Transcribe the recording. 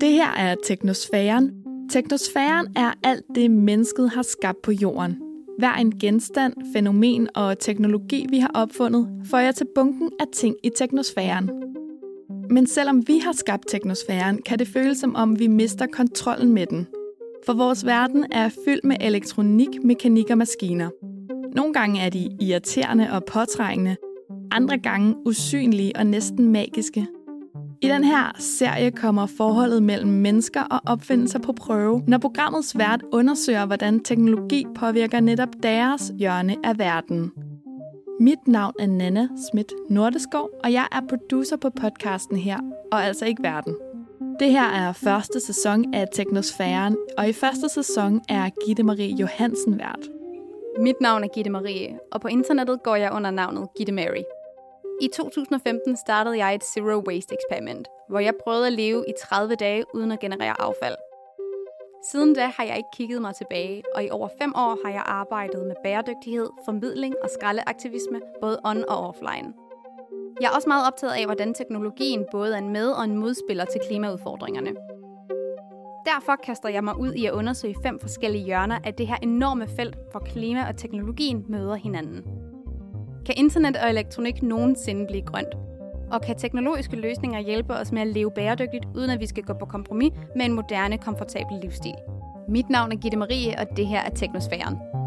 Det her er teknosfæren. Teknosfæren er alt det, mennesket har skabt på jorden. Hver en genstand, fænomen og teknologi, vi har opfundet, får jeg til bunken af ting i teknosfæren. Men selvom vi har skabt teknosfæren, kan det føles som om, vi mister kontrollen med den. For vores verden er fyldt med elektronik, mekanik og maskiner. Nogle gange er de irriterende og påtrængende, andre gange usynlige og næsten magiske. I den her serie kommer forholdet mellem mennesker og opfindelser på prøve, når programmets vært undersøger, hvordan teknologi påvirker netop deres hjørne af verden. Mit navn er Nana Schmidt Nordeskov, og jeg er producer på podcasten her, og altså ikke verden. Det her er første sæson af Teknosfæren, og i første sæson er Gitte Marie Johansen vært. Mit navn er Gitte Marie, og på internettet går jeg under navnet Gitte Mary. I 2015 startede jeg et Zero Waste eksperiment, hvor jeg prøvede at leve i 30 dage uden at generere affald. Siden da har jeg ikke kigget mig tilbage, og i over fem år har jeg arbejdet med bæredygtighed, formidling og skraldeaktivisme, både on- og offline. Jeg er også meget optaget af, hvordan teknologien både er en med- og en modspiller til klimaudfordringerne. Derfor kaster jeg mig ud i at undersøge fem forskellige hjørner af det her enorme felt, hvor klima og teknologien møder hinanden. Kan internet og elektronik nogensinde blive grønt? Og kan teknologiske løsninger hjælpe os med at leve bæredygtigt, uden at vi skal gå på kompromis med en moderne, komfortabel livsstil? Mit navn er Gitte Marie, og det her er Teknosfæren.